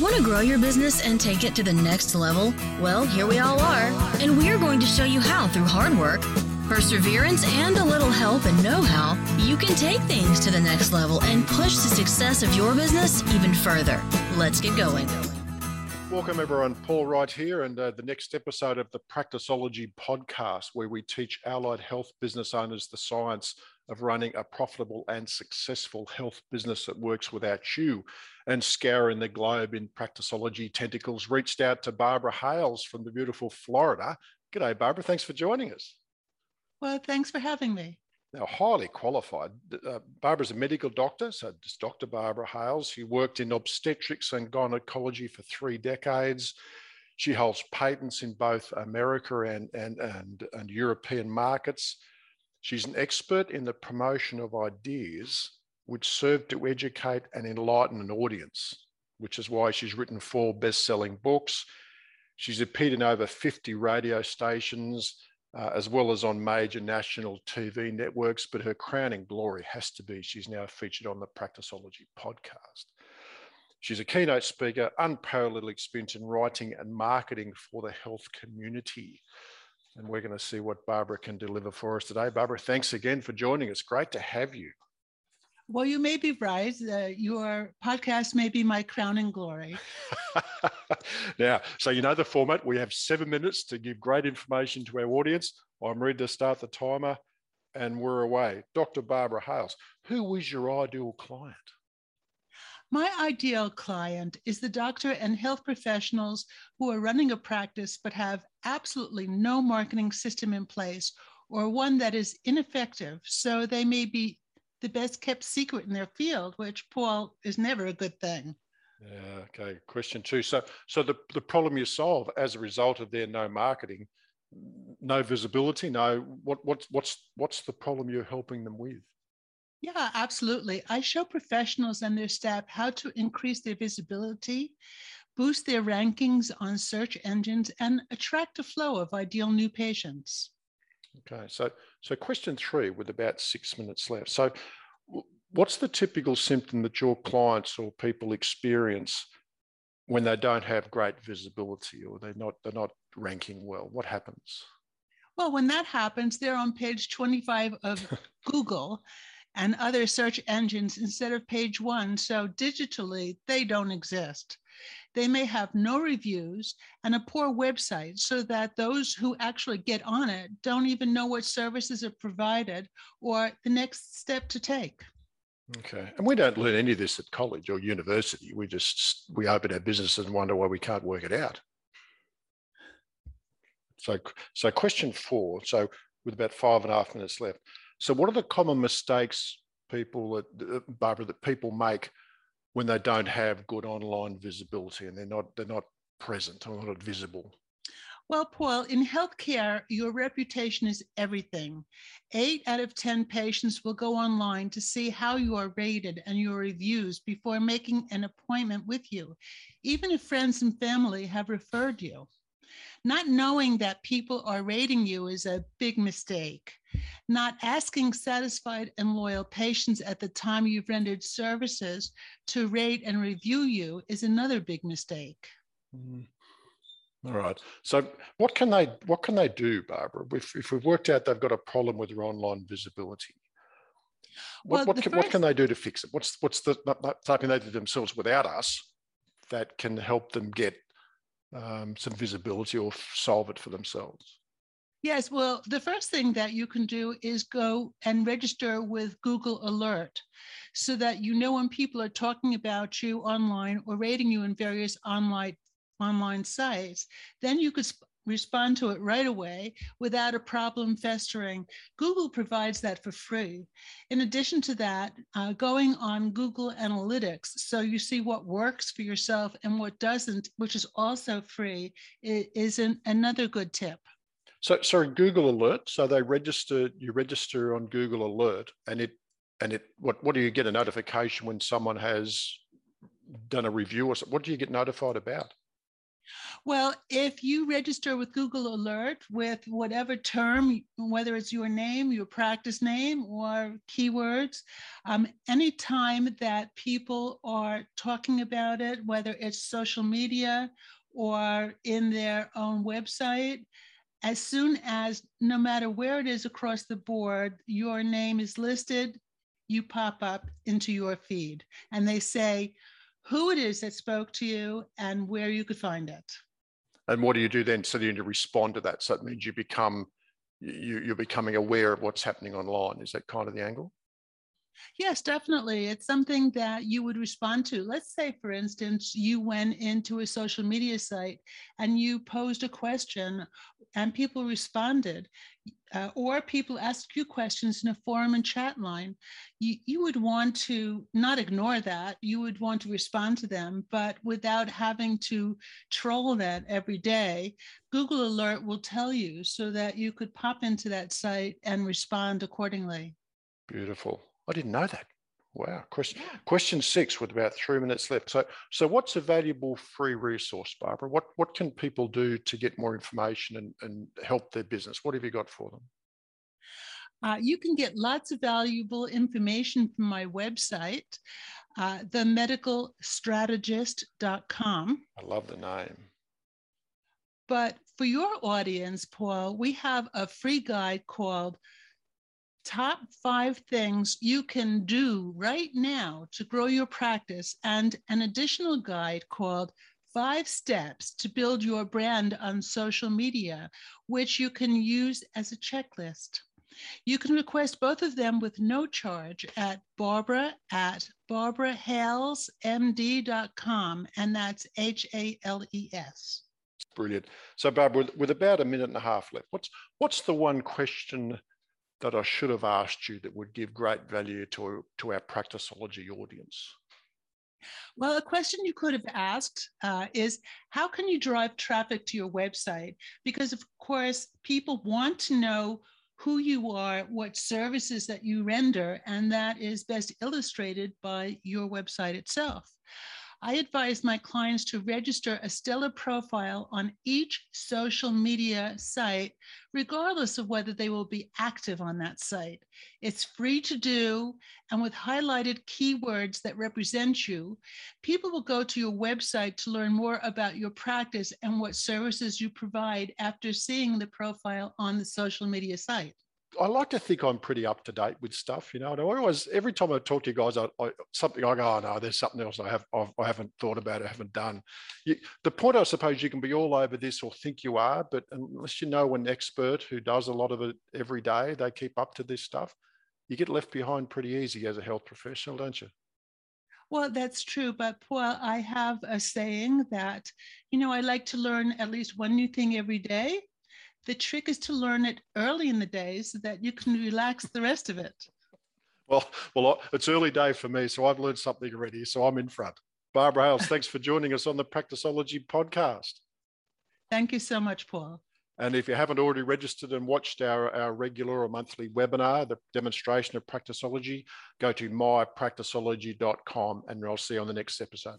Want to grow your business and take it to the next level? Well, here we all are, and we're going to show you how through hard work, perseverance, and a little help and know how, you can take things to the next level and push the success of your business even further. Let's get going. Welcome, everyone. Paul Wright here, and uh, the next episode of the Practiceology podcast, where we teach allied health business owners the science of running a profitable and successful health business that works without you. And scouring the globe in Practiceology tentacles, reached out to Barbara Hales from the beautiful Florida. G'day, Barbara. Thanks for joining us. Well, thanks for having me. Now, highly qualified. Uh, Barbara's a medical doctor, so it's Dr. Barbara Hales. She worked in obstetrics and gynecology for three decades. She holds patents in both America and, and, and, and European markets. She's an expert in the promotion of ideas which serve to educate and enlighten an audience, which is why she's written four best selling books. She's appeared in over 50 radio stations, uh, as well as on major national TV networks. But her crowning glory has to be she's now featured on the Practiceology podcast. She's a keynote speaker, unparalleled experience in writing and marketing for the health community and we're going to see what Barbara can deliver for us today. Barbara, thanks again for joining us. Great to have you. Well, you may be right. Uh, your podcast may be my crowning glory. now, so you know the format. We have seven minutes to give great information to our audience. I'm ready to start the timer and we're away. Dr. Barbara Hales, who is your ideal client? My ideal client is the doctor and health professionals who are running a practice but have absolutely no marketing system in place or one that is ineffective. So they may be the best kept secret in their field, which, Paul, is never a good thing. Yeah, okay. Question two. So, so the, the problem you solve as a result of their no marketing, no visibility, no what what's what's what's the problem you're helping them with? Yeah, absolutely. I show professionals and their staff how to increase their visibility, boost their rankings on search engines, and attract a flow of ideal new patients. Okay, so so question three with about six minutes left. So, what's the typical symptom that your clients or people experience when they don't have great visibility or they're not they're not ranking well? What happens? Well, when that happens, they're on page 25 of Google and other search engines instead of page one. So digitally, they don't exist. They may have no reviews and a poor website so that those who actually get on it don't even know what services are provided or the next step to take. Okay. And we don't learn any of this at college or university. We just we open our business and wonder why we can't work it out. So so question four. So with about five and a half minutes left. So, what are the common mistakes people that Barbara that people make when they don't have good online visibility and they're not they're not present or not visible? Well, Paul, in healthcare, your reputation is everything. Eight out of 10 patients will go online to see how you are rated and your reviews before making an appointment with you, even if friends and family have referred you. Not knowing that people are rating you is a big mistake. Not asking satisfied and loyal patients at the time you've rendered services to rate and review you is another big mistake. Mm. All right. So what can they what can they do, Barbara? If, if we've worked out they've got a problem with their online visibility, what, well, what, can, first... what can they do to fix it? What's what's the something they do themselves without us that can help them get um, some visibility or solve it for themselves? Yes, well, the first thing that you can do is go and register with Google Alert so that you know when people are talking about you online or rating you in various online online sites. Then you could respond to it right away without a problem festering. Google provides that for free. In addition to that, uh, going on Google Analytics, so you see what works for yourself and what doesn't, which is also free, is an, another good tip. So, sorry, Google Alert. So they register, you register on Google Alert, and it, and it, what, what do you get a notification when someone has done a review or something? What do you get notified about? Well, if you register with Google Alert with whatever term, whether it's your name, your practice name, or keywords, um, anytime that people are talking about it, whether it's social media or in their own website, as soon as no matter where it is across the board, your name is listed, you pop up into your feed. And they say who it is that spoke to you and where you could find it. And what do you do then? So you need to respond to that. So it means you become you, you're becoming aware of what's happening online. Is that kind of the angle? Yes, definitely. It's something that you would respond to. Let's say, for instance, you went into a social media site and you posed a question and people responded, uh, or people ask you questions in a forum and chat line. You, you would want to not ignore that. You would want to respond to them, but without having to troll that every day. Google Alert will tell you so that you could pop into that site and respond accordingly. Beautiful. I didn't know that. Wow. Question, question six with about three minutes left. So, so what's a valuable free resource, Barbara? What, what can people do to get more information and, and help their business? What have you got for them? Uh, you can get lots of valuable information from my website, uh, themedicalstrategist.com. I love the name. But for your audience, Paul, we have a free guide called top five things you can do right now to grow your practice, and an additional guide called Five Steps to Build Your Brand on Social Media, which you can use as a checklist. You can request both of them with no charge at Barbara at barbarahalesmd.com, and that's H A L E S. Brilliant. So, Barbara, with, with about a minute and a half left, what's what's the one question that I should have asked you that would give great value to, to our practiceology audience? Well, a question you could have asked uh, is how can you drive traffic to your website? Because, of course, people want to know who you are, what services that you render, and that is best illustrated by your website itself. I advise my clients to register a stellar profile on each social media site, regardless of whether they will be active on that site. It's free to do, and with highlighted keywords that represent you, people will go to your website to learn more about your practice and what services you provide after seeing the profile on the social media site. I like to think I'm pretty up to date with stuff, you know. And I always, every time I talk to you guys, I, I something I go, oh no, there's something else I have I've, I have not thought about, I haven't done. You, the point, I suppose, you can be all over this or think you are, but unless you know an expert who does a lot of it every day, they keep up to this stuff. You get left behind pretty easy as a health professional, don't you? Well, that's true. But well, I have a saying that, you know, I like to learn at least one new thing every day. The trick is to learn it early in the day so that you can relax the rest of it. Well, well, it's early day for me, so I've learned something already. So I'm in front. Barbara Hales, thanks for joining us on the Practiceology podcast. Thank you so much, Paul. And if you haven't already registered and watched our, our regular or monthly webinar, the demonstration of Practiceology, go to mypracticeology.com and I'll see you on the next episode.